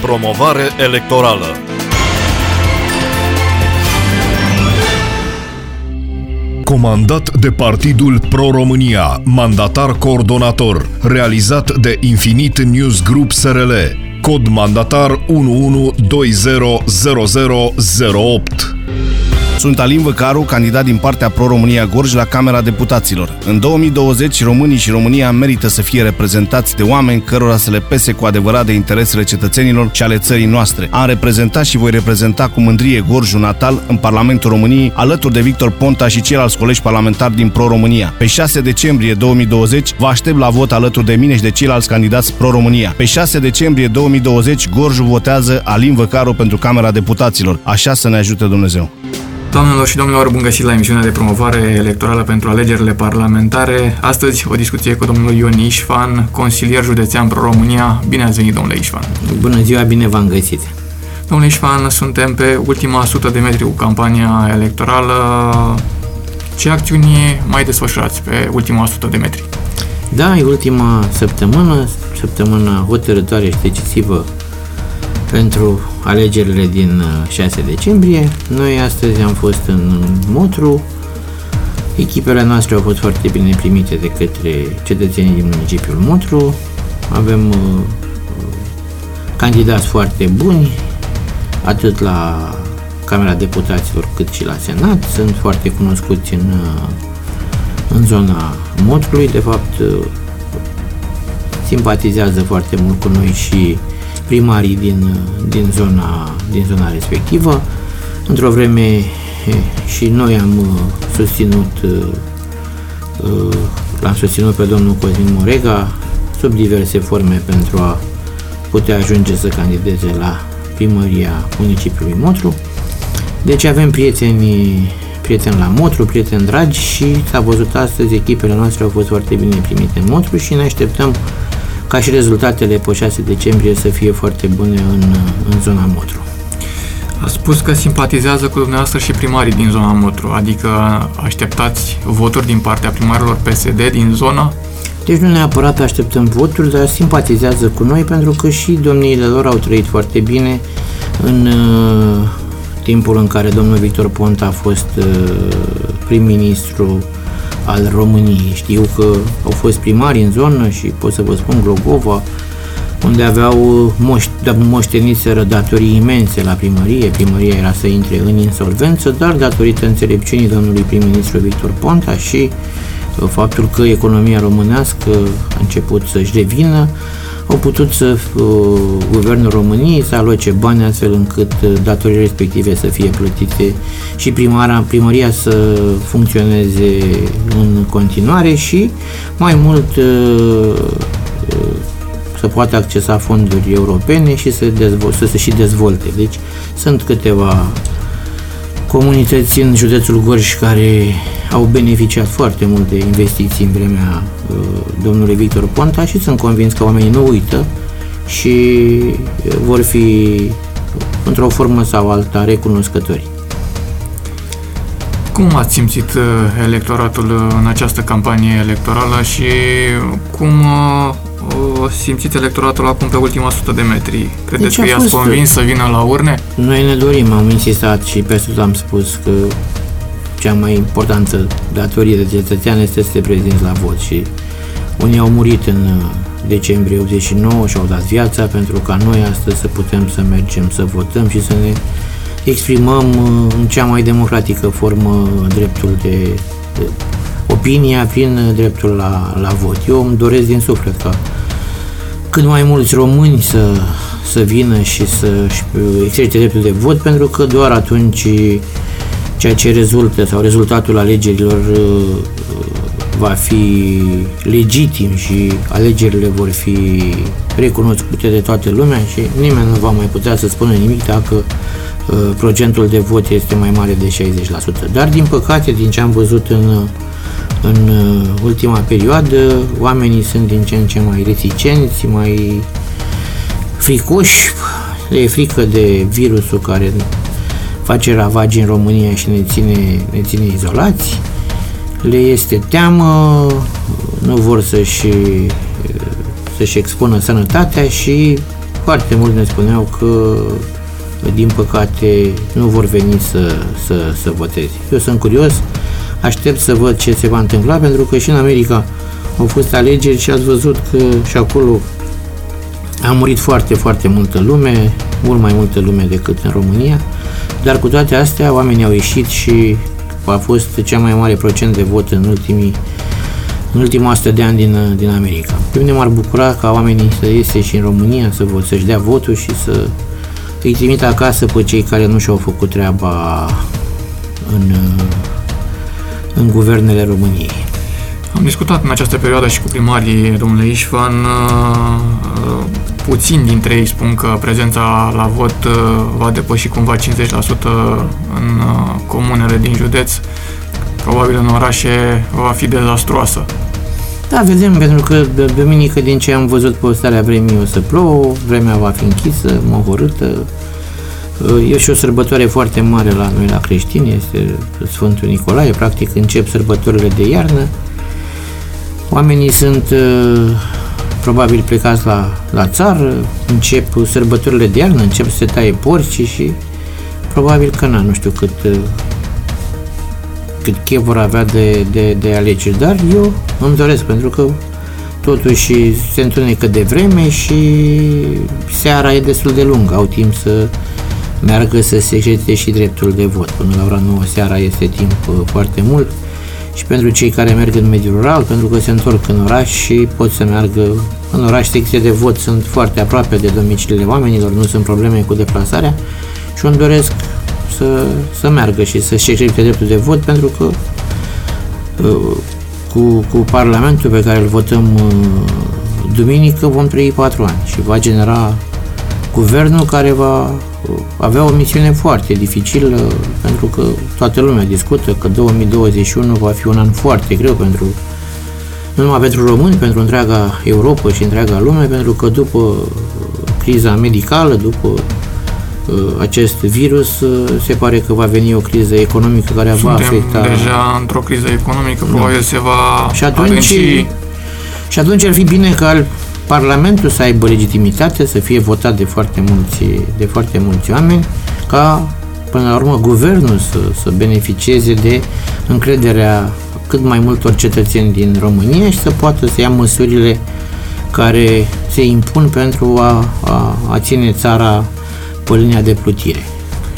Promovare electorală Comandat de Partidul Pro-România, mandatar coordonator, realizat de Infinit News Group SRL, cod mandatar 11200008. Sunt Alin Văcaru, candidat din partea Pro-România Gorj la Camera Deputaților. În 2020, românii și România merită să fie reprezentați de oameni cărora să le pese cu adevărat de interesele cetățenilor și ale țării noastre. Am reprezentat și voi reprezenta cu mândrie Gorjul natal în Parlamentul României, alături de Victor Ponta și ceilalți colegi parlamentari din Pro-România. Pe 6 decembrie 2020, vă aștept la vot alături de mine și de ceilalți candidați Pro-România. Pe 6 decembrie 2020, Gorjul votează Alin Văcaru pentru Camera Deputaților. Așa să ne ajute Dumnezeu. Doamnelor și domnilor, bun găsit la emisiunea de promovare electorală pentru alegerile parlamentare. Astăzi o discuție cu domnul Ion Ișvan, consilier județean pro-România. Bine ați venit, domnule Ișvan. Bună ziua, bine v-am găsit. Domnule Ișvan, suntem pe ultima sută de metri cu campania electorală. Ce acțiuni mai desfășurați pe ultima sută de metri? Da, e ultima săptămână, săptămână hotărătoare și decisivă pentru alegerile din 6 uh, decembrie. Noi astăzi am fost în Motru. Echipele noastre au fost foarte bine primite de către cetățenii din municipiul Motru. Avem uh, candidați foarte buni, atât la Camera Deputaților cât și la Senat. Sunt foarte cunoscuți în, uh, în zona Motrului. De fapt, uh, simpatizează foarte mult cu noi și primarii din, din, zona, din zona respectivă. Într-o vreme și noi am uh, susținut uh, uh, l-am susținut pe domnul Cosmin Morega sub diverse forme pentru a putea ajunge să candideze la primăria municipiului Motru. Deci avem prieteni, prieteni la Motru, prieteni dragi și s-a văzut astăzi, echipele noastre au fost foarte bine primite în Motru și ne așteptăm ca și rezultatele pe 6 decembrie să fie foarte bune în, în zona Motru. A spus că simpatizează cu dumneavoastră și primarii din zona Motru, adică așteptați voturi din partea primarilor PSD din zona? Deci nu neapărat așteptăm voturi, dar simpatizează cu noi pentru că și domniile lor au trăit foarte bine în uh, timpul în care domnul Victor Ponta a fost uh, prim-ministru al României. Știu că au fost primari în zonă și pot să vă spun Glogova, unde aveau moș- da, moșteniseră datorii imense la primărie. Primăria era să intre în insolvență, dar datorită înțelepciunii domnului prim-ministru Victor Ponta și uh, faptul că economia românească a început să-și revină, au putut să uh, Guvernul României să aloce bani astfel încât uh, datorile respective să fie plătite și primara, primăria să funcționeze în continuare și mai mult uh, uh, să poată accesa fonduri europene și să, dezvol- să se și dezvolte. Deci sunt câteva comunități în județul Gorj care au beneficiat foarte mult de investiții în vremea uh, domnului Victor Ponta și sunt convins că oamenii nu uită și uh, vor fi într-o formă sau alta recunoscători. Cum ați simțit uh, electoratul uh, în această campanie electorală și cum simțiți electoratul acum pe ultima sută de metri? Credeți deci că i-ați convins să vină la urne? Noi ne dorim, am insistat și pe tot am spus că cea mai importantă datorie de cetățean este să te prezinți la vot și unii au murit în uh, decembrie 89 și au dat viața pentru ca noi astăzi să putem să mergem să votăm și să ne exprimăm uh, în cea mai democratică formă dreptul de, de opinia prin dreptul la, la vot. Eu îmi doresc din suflet ca cât mai mulți români să, să vină și să exercite dreptul de vot, pentru că doar atunci ceea ce rezultă sau rezultatul alegerilor uh, va fi legitim și alegerile vor fi recunoscute de toată lumea și nimeni nu va mai putea să spună nimic dacă uh, procentul de vot este mai mare de 60%. Dar, din păcate, din ce am văzut în, în uh, ultima perioadă, oamenii sunt din ce în ce mai reticenți, mai fricoși, le e frică de virusul care face ravagi în România și ne ține, ne ține izolați, le este teamă, nu vor să-și, să-și expună sănătatea și foarte mulți ne spuneau că din păcate nu vor veni să, să, să voteze. Eu sunt curios, aștept să văd ce se va întâmpla, pentru că și în America au fost alegeri și ați văzut că și acolo a murit foarte, foarte multă lume, mult mai multă lume decât în România, dar cu toate astea oamenii au ieșit și a fost cea mai mare procent de vot în ultimii în ultimul 100 de ani din, din America. Pe mine m-ar bucura ca oamenii să iese și în România să vot, să-și dea votul și să îi trimit acasă pe cei care nu și-au făcut treaba în, în guvernele României. Am discutat în această perioadă și cu primarii, domnule Ișvan, uh, puțin dintre ei spun că prezența la vot uh, va depăși cumva 50% în uh, comunele din județ. Probabil în orașe va fi dezastruoasă. Da, vedem, pentru că de duminică din ce am văzut pe starea vremii o să plouă, vremea va fi închisă, mohorâtă. E și o sărbătoare foarte mare la noi, la creștini, este Sfântul Nicolae, practic încep sărbătorile de iarnă. Oamenii sunt probabil plecați la, la țară, încep sărbătorile de iarnă, încep să se taie porci și probabil că na, nu știu cât cât chef vor avea de, de, de alegeri, dar eu îmi doresc pentru că totuși se întunecă de vreme și seara e destul de lungă, au timp să meargă să se exercite și dreptul de vot. Până la ora 9 seara este timp uh, foarte mult și pentru cei care merg în mediul rural, pentru că se întorc în oraș și pot să meargă în oraș. Secțiile de vot sunt foarte aproape de domiciliile oamenilor, nu sunt probleme cu deplasarea și îmi doresc să, să meargă și să-și exercite dreptul de vot pentru că uh, cu, cu Parlamentul pe care îl votăm uh, duminică vom trăi patru ani și va genera guvernul care va uh, avea o misiune foarte dificilă pentru că toată lumea discută că 2021 va fi un an foarte greu pentru nu numai pentru români, pentru întreaga Europa și întreaga lume, pentru că după criza medicală, după Uh, acest virus, uh, se pare că va veni o criză economică care Suntem va afecta... deja într-o criză economică, da. probabil se va și atunci, adânci... Și atunci ar fi bine ca Parlamentul să aibă legitimitate, să fie votat de foarte mulți, de foarte mulți oameni, ca până la urmă guvernul să, să beneficieze de încrederea cât mai multor cetățeni din România și să poată să ia măsurile care se impun pentru a, a, a ține țara pe linia de plutire.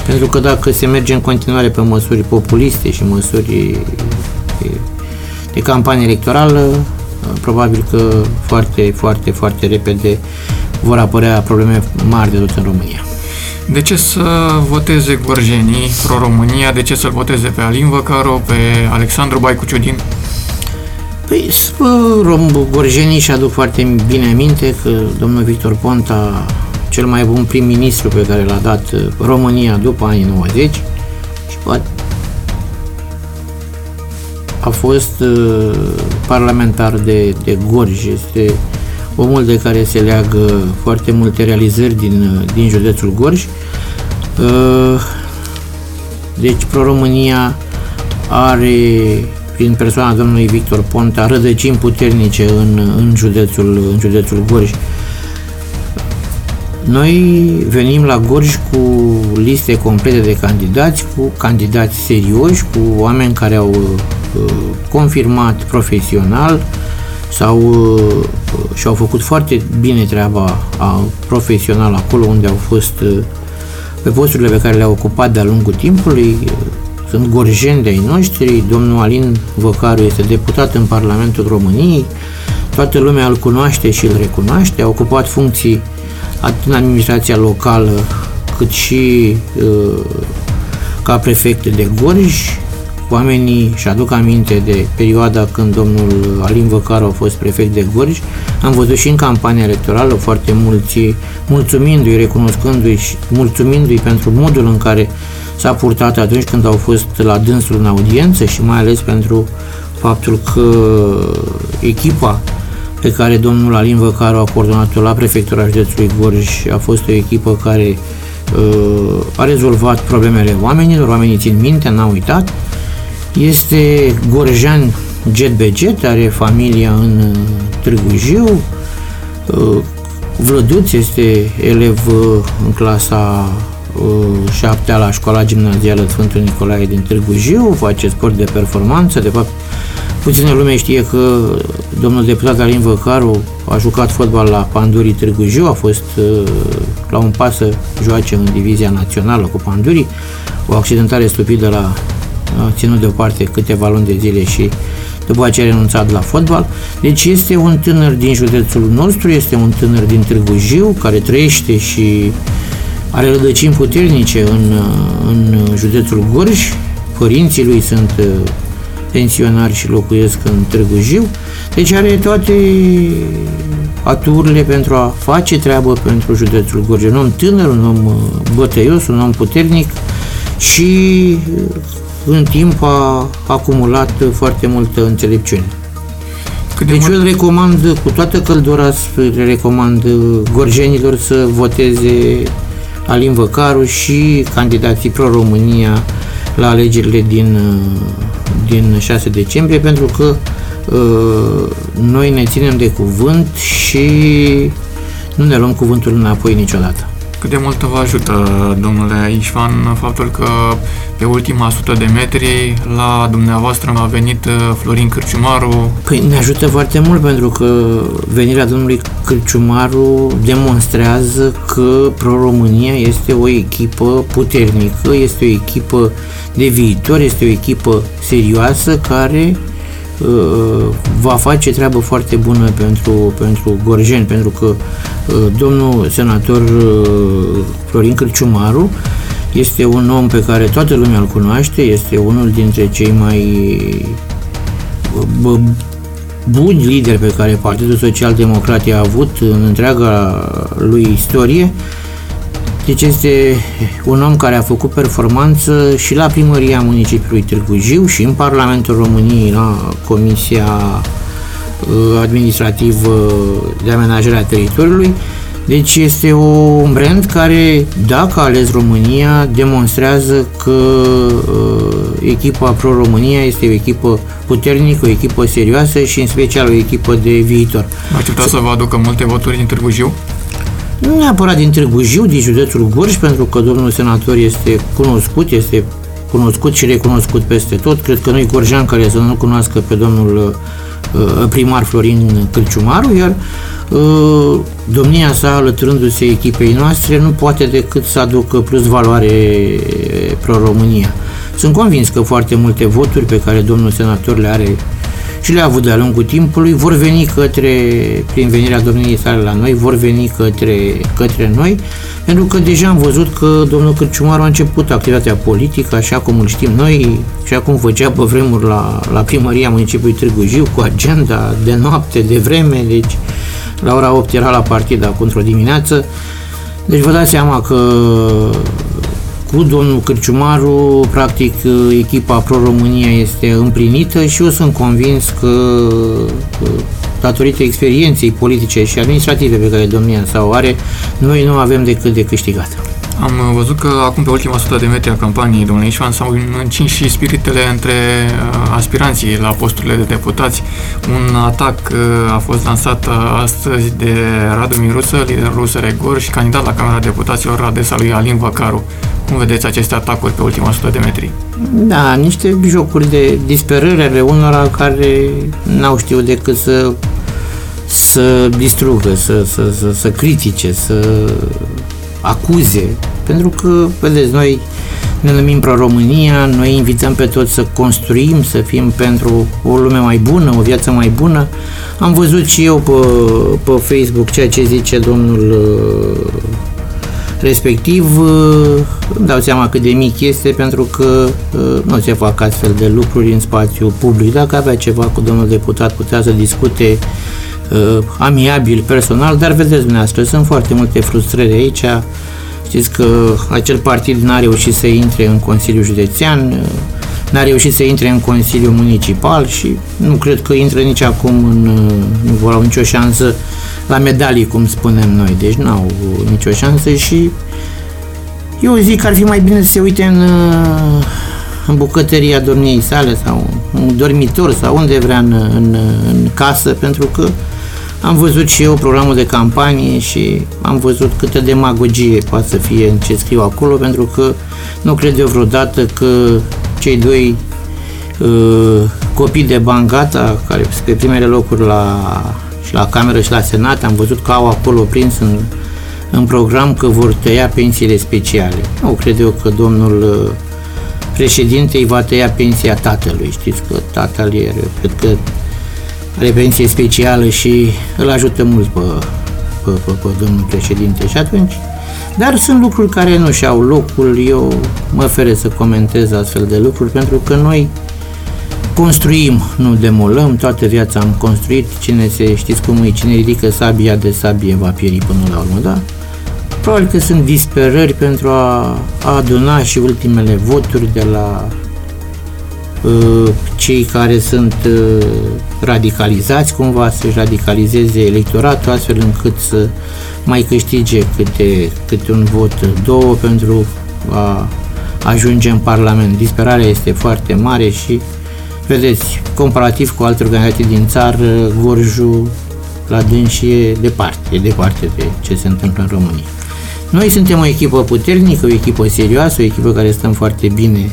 Pentru că dacă se merge în continuare pe măsuri populiste și măsuri de campanie electorală, probabil că foarte, foarte, foarte repede vor apărea probleme mari de tot în România. De ce să voteze gorjenii pro-România? De ce să-l voteze pe Alin Văcaru, pe Alexandru Baicu Ciudin? Păi, gorjenii și aduc foarte bine aminte că domnul Victor Ponta cel mai bun prim-ministru pe care l-a dat uh, România după anii 90 și poate a fost uh, parlamentar de, de Gorj, este omul de care se leagă foarte multe realizări din, uh, din județul Gorj. Deci Pro-România are prin persoana domnului Victor Ponta rădăcini puternice în, în, județul, în județul Gorj. Noi venim la Gorj cu liste complete de candidați, cu candidați serioși, cu oameni care au uh, confirmat profesional sau uh, și-au făcut foarte bine treaba a, profesional acolo unde au fost uh, pe posturile pe care le-au ocupat de-a lungul timpului. Sunt gorjeni de-ai noștri, domnul Alin Văcaru este deputat în Parlamentul României, toată lumea îl cunoaște și îl recunoaște, a ocupat funcții atât în administrația locală, cât și uh, ca prefect de Gorj. Oamenii și aduc aminte de perioada când domnul Alin Văcaru a fost prefect de Gorj. Am văzut și în campania electorală foarte mulți mulțumindu-i, recunoscându-i și mulțumindu-i pentru modul în care s-a purtat atunci când au fost la dânsul în audiență și mai ales pentru faptul că echipa pe care domnul Alin Văcaru a coordonat-o la prefectura județului Gorj. A fost o echipă care uh, a rezolvat problemele oamenilor, oamenii țin minte, n-au uitat. Este gorjean jet be jet, are familia în uh, Târgu Jiu, uh, Vlăduț este elev în clasa 7 la școala gimnazială Sfântul Nicolae din Târgu Jiu, face sport de performanță, de fapt puțină lume știe că domnul deputat Alin Văcaru a jucat fotbal la Pandurii Târgu Jiu, a fost la un pas să joace în divizia națională cu Pandurii, o accidentare stupidă la a ținut deoparte câteva luni de zile și după aceea a renunțat la fotbal. Deci este un tânăr din județul nostru, este un tânăr din Târgu Jiu, care trăiește și are rădăcini puternice în, în județul Gorj. Părinții lui sunt uh, pensionari și locuiesc în Târgu Jiu. Deci are toate aturile pentru a face treabă pentru județul Gorj. Un om tânăr, un om uh, bătăios, un om puternic și uh, în timp a acumulat foarte multă înțelepciune. Cât de deci mult... eu îl recomand cu toată căldura, le recomand gorjenilor să voteze Alin Văcaru și candidații pro-România la alegerile din, din 6 decembrie, pentru că uh, noi ne ținem de cuvânt și nu ne luăm cuvântul înapoi niciodată. Cât de mult vă ajută, domnule Ișvan, faptul că pe ultima sută de metri la dumneavoastră a venit uh, Florin Cârciumaru? Păi ne ajută foarte mult pentru că venirea domnului Cârciumaru demonstrează că Pro-România este o echipă puternică, este o echipă de viitor, este o echipă serioasă care Uh, va face treabă foarte bună pentru, pentru Gorjeni, pentru că uh, domnul senator uh, Florin Cârciumaru este un om pe care toată lumea îl cunoaște, este unul dintre cei mai buni lideri pe care Partidul Social Democrat i-a avut în întreaga lui istorie deci este un om care a făcut performanță și la primăria municipiului Târgu Jiu și în Parlamentul României la Comisia uh, Administrativă de Amenajare a Teritoriului. Deci este un brand care, dacă a ales România, demonstrează că uh, echipa Pro-România este o echipă puternică, o echipă serioasă și în special o echipă de viitor. Așteptați să vă aducă multe voturi din Târgu Jiu? Nu neapărat din Târgu Jiu, din județul Gorj, pentru că domnul senator este cunoscut, este cunoscut și recunoscut peste tot. Cred că nu-i gorjean care să nu cunoască pe domnul uh, primar Florin Cârciumaru, iar uh, domnia sa, alăturându-se echipei noastre, nu poate decât să aducă plus valoare pro-România. Sunt convins că foarte multe voturi pe care domnul senator le are și le-a avut de-a lungul timpului, vor veni către, prin venirea domniei sale la noi, vor veni către, către noi, pentru că deja am văzut că domnul Cârciumaru a început activitatea politică, așa cum îl știm noi, și acum făcea pe vremuri la, la primăria municipiului Târgu Jiu, cu agenda de noapte, de vreme, deci la ora 8 era la partid acum într-o dimineață, deci vă dați seama că cu domnul Cârciumaru, practic, echipa Pro-România este împlinită și eu sunt convins că datorită experienței politice și administrative pe care domnia sa o are, noi nu avem decât de câștigat. Am văzut că acum pe ultima sută de metri a campaniei domnului Ișvan s-au încins și spiritele între uh, aspiranții la posturile de deputați. Un atac uh, a fost lansat uh, astăzi de Radu Mirusă, liderul USR și candidat la Camera Deputaților adresa lui Alin Vacaru. Cum vedeți aceste atacuri pe ultima sută de metri? Da, niște jocuri de disperări ale unora care n-au știut decât să să distrugă, să, să, să, să critique, să acuze. Pentru că, vedeți, noi ne numim Pro-România, noi invităm pe toți să construim, să fim pentru o lume mai bună, o viață mai bună. Am văzut și eu pe, pe Facebook ceea ce zice domnul respectiv îmi dau seama cât de mic este pentru că nu se fac astfel de lucruri în spațiu public. Dacă avea ceva cu domnul deputat, putea să discute uh, amiabil, personal, dar vedeți dumneavoastră, sunt foarte multe frustrări aici. Știți că acel partid n-a reușit să intre în Consiliul Județean, n-a reușit să intre în Consiliul Municipal și nu cred că intră nici acum, în, nu vor au nicio șansă la medalii, cum spunem noi, deci nu au nicio șansă și eu zic că ar fi mai bine să se uite în, în bucătăria domniei sale sau un dormitor sau unde vrea în, în, în casă, pentru că Am văzut și eu programul de campanie și am văzut câtă demagogie poate să fie în ce scriu acolo, pentru că nu cred eu vreodată că cei doi uh, copii de Bangata, care pe primele locuri la, și la Cameră și la Senat, am văzut că au acolo prins în, în program că vor tăia pensiile speciale. Nu cred eu că domnul uh, președinte îi va tăia pensia tatălui. Știți că tatăl e, cred că are pensie specială și îl ajută mult pe, pe, pe, pe domnul președinte. Și atunci dar sunt lucruri care nu și-au locul, eu mă fere să comentez astfel de lucruri pentru că noi construim, nu demolăm, toată viața am construit, cine se, știți cum e, cine ridică sabia de sabie va pieri până la urmă, da? Probabil că sunt disperări pentru a, a aduna și ultimele voturi de la uh, cei care sunt uh, radicalizați cumva, să-și radicalizeze electoratul astfel încât să mai câștige câte, câte un vot, două pentru a ajunge în Parlament. Disperarea este foarte mare și vedeți, comparativ cu alte organizații din țară, Gorjul la dânsi e departe, e departe de ce se întâmplă în România. Noi suntem o echipă puternică, o echipă serioasă, o echipă care stăm foarte bine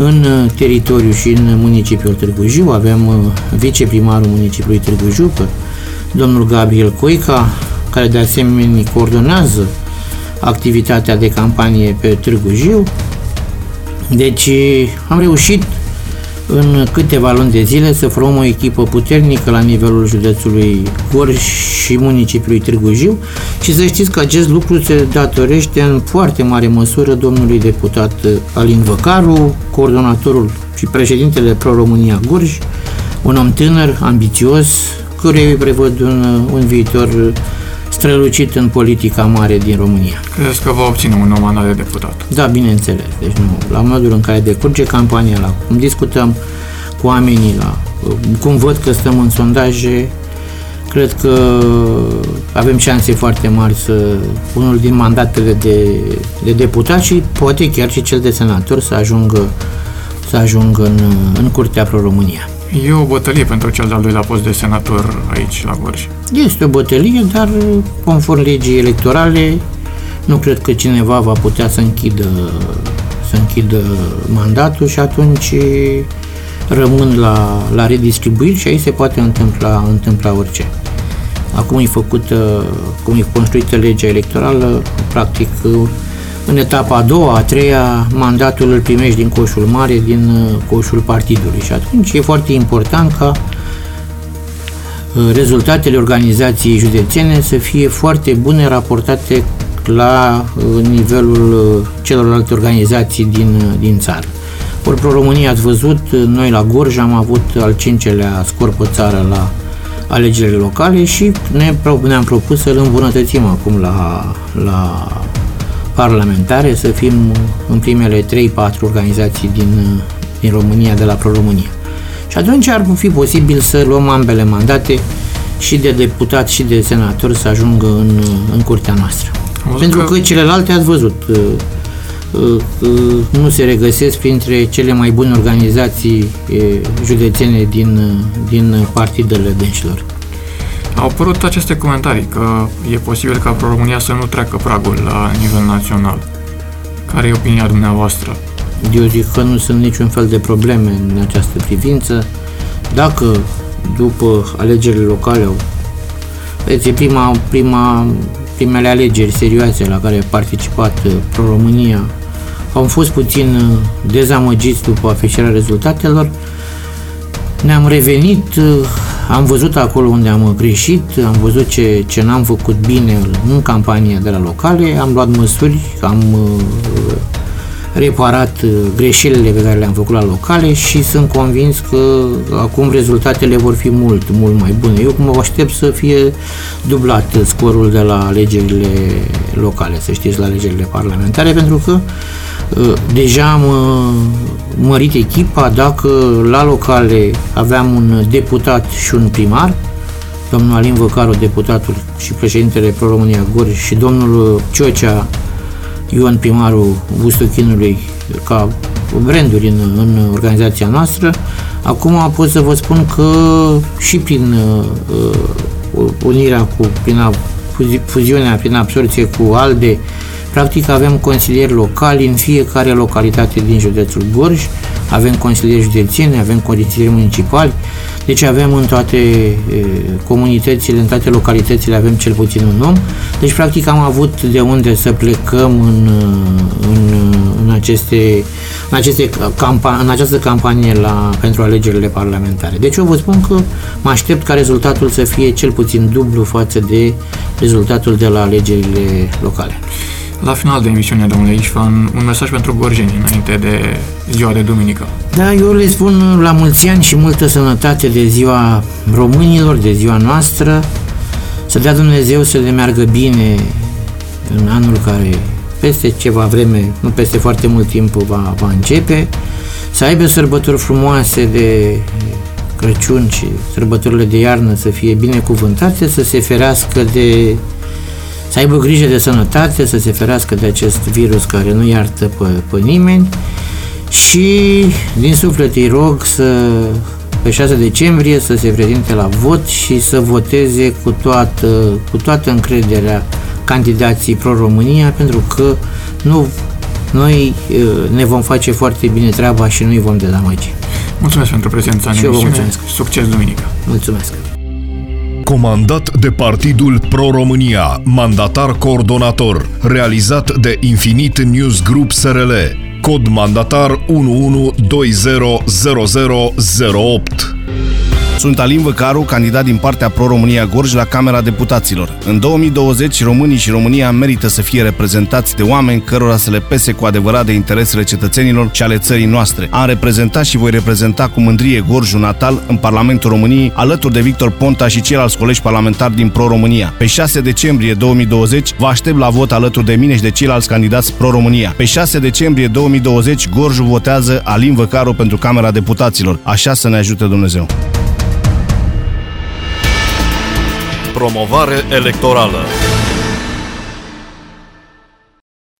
în teritoriu și în municipiul Târgu Jiu. Avem uh, viceprimarul municipiului Târgu Jiu, domnul Gabriel Coica, care de asemenea coordonează activitatea de campanie pe Târgu Jiu. Deci am reușit în câteva luni de zile să formăm o echipă puternică la nivelul județului Gorj și municipiului Târgu Jiu și să știți că acest lucru se datorește în foarte mare măsură domnului deputat Alin Văcaru, coordonatorul și președintele Pro-România Gorj, un om tânăr, ambițios, căruia îi prevăd un, un viitor strălucit în politica mare din România. Credeți că va obține un nou mandat de deputat? Da, bineînțeles. Deci nu, la modul în care decurge campania, la cum discutăm cu oamenii, la cum văd că stăm în sondaje, cred că avem șanse foarte mari să unul din mandatele de, de deputat și poate chiar și cel de senator să ajungă să ajungă în, în Curtea Pro-România. E o bătălie pentru cel de-al doilea post de senator aici la Gorj. Este o bătălie, dar conform legii electorale nu cred că cineva va putea să închidă, să închidă mandatul și atunci rămân la, la redistribuiri și aici se poate întâmpla, întâmpla orice. Acum e făcută, cum e construită legea electorală, practic în etapa a doua, a treia, mandatul îl primești din coșul mare, din uh, coșul partidului și atunci e foarte important ca uh, rezultatele organizației județene să fie foarte bune raportate la uh, nivelul celorlalte organizații din, din țară. Ori Pro România ați văzut, noi la Gorj am avut al cincelea scor pe țară la alegerile locale și ne, ne-am propus să-l îmbunătățim acum la, la parlamentare, să fim în primele 3-4 organizații din, din România, de la Pro-România. Și atunci ar fi posibil să luăm ambele mandate și de deputat și de senator să ajungă în, în curtea noastră. Pentru că... că celelalte ați văzut, uh, uh, uh, nu se regăsesc printre cele mai bune organizații județene din, din partidele dânșilor. Au apărut aceste comentarii că e posibil ca Pro-România să nu treacă pragul la nivel național. Care e opinia dumneavoastră? Eu zic că nu sunt niciun fel de probleme în această privință. Dacă după alegerile locale au Vedeți, prima, prima, primele alegeri serioase la care a participat uh, Pro-România au fost puțin uh, dezamăgiți după afișarea rezultatelor. Ne-am revenit, uh, am văzut acolo unde am greșit, am văzut ce, ce n-am făcut bine în campania de la locale, am luat măsuri, am uh, reparat uh, greșelile pe care le-am făcut la locale și sunt convins că acum rezultatele vor fi mult, mult mai bune. Eu mă aștept să fie dublat scorul de la alegerile locale, să știți, la alegerile parlamentare, pentru că uh, deja am mărit echipa dacă la locale aveam un deputat și un primar, domnul Alin Văcaru, deputatul și președintele Pro-România Gorj și domnul Ciocea, Ion primarul Vustochinului, ca branduri în, în organizația noastră. Acum pot să vă spun că și prin uh, unirea cu, prin fuziunea, prin absorție cu ALDE, Practic avem consilieri locali în fiecare localitate din județul Gorj, avem consilieri județeni, avem consilieri municipali, deci avem în toate e, comunitățile, în toate localitățile avem cel puțin un om. Deci practic am avut de unde să plecăm în, în, în, aceste, în, aceste campa, în această campanie la, pentru alegerile parlamentare. Deci eu vă spun că mă aștept ca rezultatul să fie cel puțin dublu față de rezultatul de la alegerile locale. La final de emisiune, domnule Ișvan, un mesaj pentru gorjeni înainte de ziua de duminică. Da, eu le spun la mulți ani și multă sănătate de ziua românilor, de ziua noastră, să dea Dumnezeu să le meargă bine în anul care peste ceva vreme, nu peste foarte mult timp va, va începe, să aibă sărbători frumoase de Crăciun și sărbătorile de iarnă să fie binecuvântate, să se ferească de să aibă grijă de sănătate, să se ferească de acest virus care nu iartă pe, pe nimeni și din suflet îi rog să pe 6 decembrie să se prezinte la vot și să voteze cu toată, cu toată încrederea candidații pro-România pentru că nu, noi ne vom face foarte bine treaba și nu îi vom dezamăgi. Mulțumesc pentru prezența în emisiune. Succes duminică! Mulțumesc! Comandat de Partidul Pro-România, mandatar coordonator, realizat de Infinit News Group SRL, cod mandatar 11200008. Sunt Alin Văcaru, candidat din partea Pro-România Gorj la Camera Deputaților. În 2020, românii și România merită să fie reprezentați de oameni cărora să le pese cu adevărat de interesele cetățenilor și ale țării noastre. Am reprezentat și voi reprezenta cu mândrie Gorjul natal în Parlamentul României, alături de Victor Ponta și ceilalți colegi parlamentari din Pro-România. Pe 6 decembrie 2020, vă aștept la vot alături de mine și de ceilalți candidați Pro-România. Pe 6 decembrie 2020, Gorjul votează Alin Văcaru pentru Camera Deputaților. Așa să ne ajute Dumnezeu. Promovare electorală